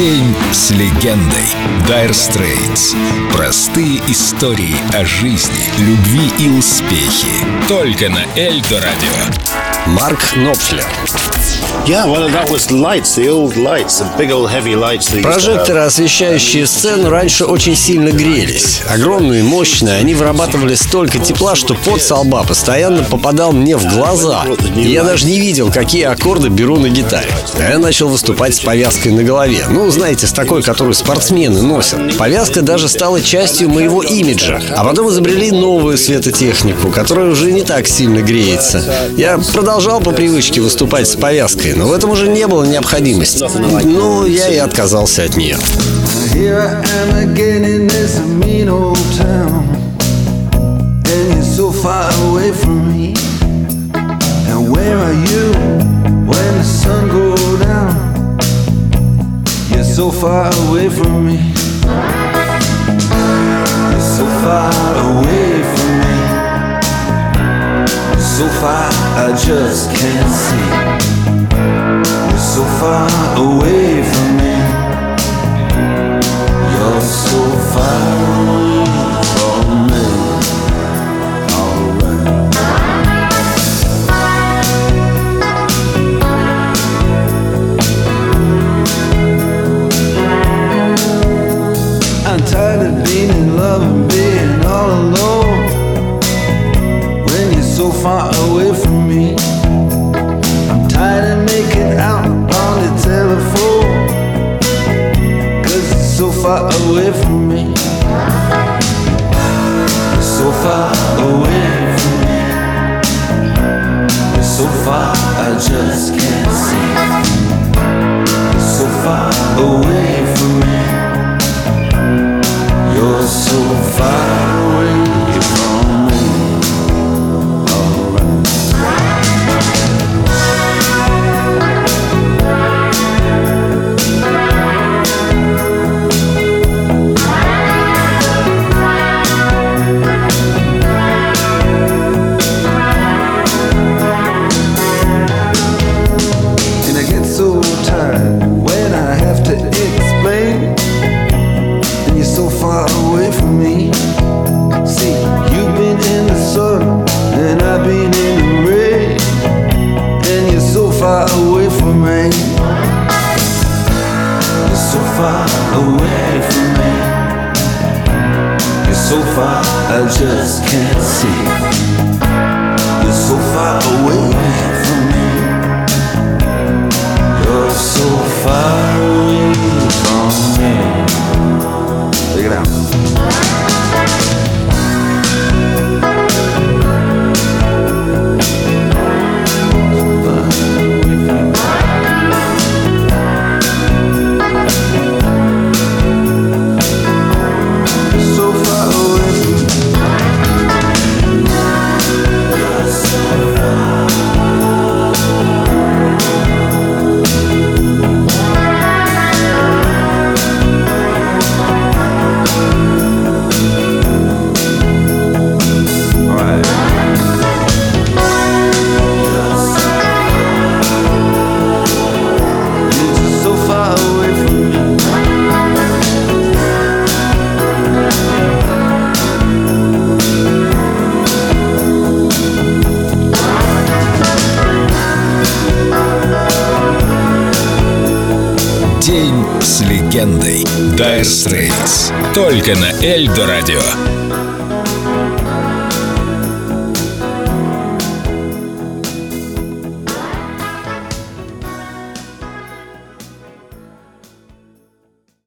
День с легендой. Dire Straits. Простые истории о жизни, любви и успехе. Только на Эльдо Радио. Марк Knopfler. Прожекторы, освещающие сцену, раньше очень сильно грелись. Огромные, мощные, они вырабатывали столько тепла, что пот со лба постоянно попадал мне в глаза. И я даже не видел, какие аккорды беру на гитаре. А я начал выступать с повязкой на голове. Ну, знаете, с такой, которую спортсмены носят. Повязка даже стала частью моего имиджа. А потом изобрели новую светотехнику, которая уже не так сильно греется. Я продолжал по привычке выступать с повязкой, но в этом уже не было необходимости. Ну, я и отказался от нее. So far away from me. I just can't see. You're so far away from me. You're so far away from me. Alright. I'm tired of being in love and being all alone. When you're so far away from away from me. So far away from me. So far, I just can't see. So far, I just can't see. You're so far away легендой. Dire Straits. Только на Эльдо Радио.